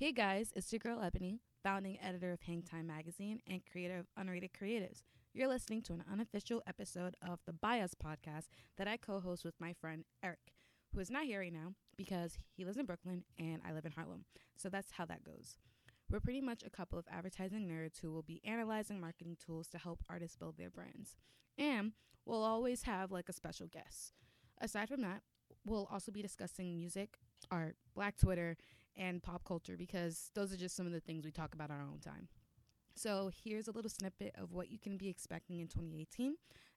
Hey guys, it's your girl Ebony, founding editor of Hangtime Magazine and creator of Unrated Creatives. You're listening to an unofficial episode of the Bias podcast that I co host with my friend Eric, who is not here right now because he lives in Brooklyn and I live in Harlem. So that's how that goes. We're pretty much a couple of advertising nerds who will be analyzing marketing tools to help artists build their brands. And we'll always have like a special guest. Aside from that, we'll also be discussing music, art, Black Twitter, and pop culture because those are just some of the things we talk about our own time. So here's a little snippet of what you can be expecting in 2018.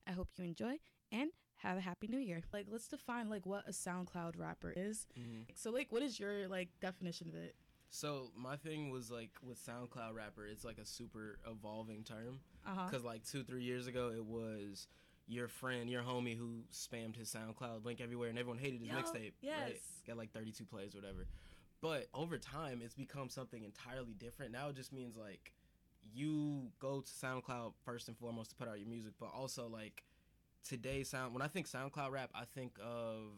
I hope you enjoy and have a happy new year. Like let's define like what a SoundCloud rapper is. Mhm. So like what is your like definition of it? So my thing was like with SoundCloud rapper, it's like a super evolving term Uh-huh. because like two three years ago it was your friend, your homie who spammed his SoundCloud link everywhere and everyone hated his Yo, mixtape. Right? yes. Got like 32 plays, whatever. But over time, it's become something entirely different. Now it just means like you go to SoundCloud first and foremost to put out your music, but also like today sound. When I think SoundCloud rap, I think of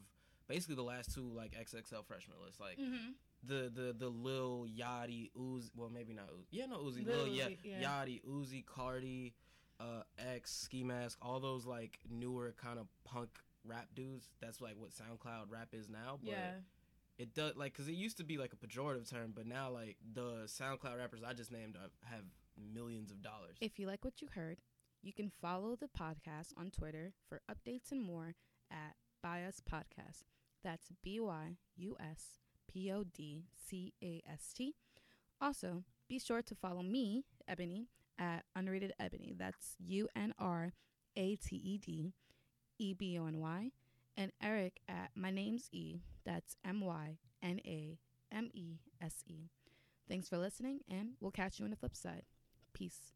basically the last two like XXL freshman lists, like Mm-hmm. the the the Lil Yachty Uzi. Well, maybe not Uzi. Yeah, no Uzi. Lil Lil, yeah, Uzi, yeah. Yachty Uzi Cardi, uh, X Ski Mask. All those like newer kind of punk rap dudes. That's like what SoundCloud rap is now. But Yeah. It does like because it used to be like a pejorative term, but now like the SoundCloud rappers I just named have millions of dollars. If you like what you heard, you can follow the podcast on Twitter for updates and more at Bias Podcast. That's B Y U S P O D C A S T. Also, be sure to follow me, Ebony, at Unrated Ebony. That's U N R A T E D E B O N Y. And Eric at My Name's E. That's M Y N A M E S E. Thanks for listening, and we'll catch you on the flip side. Peace.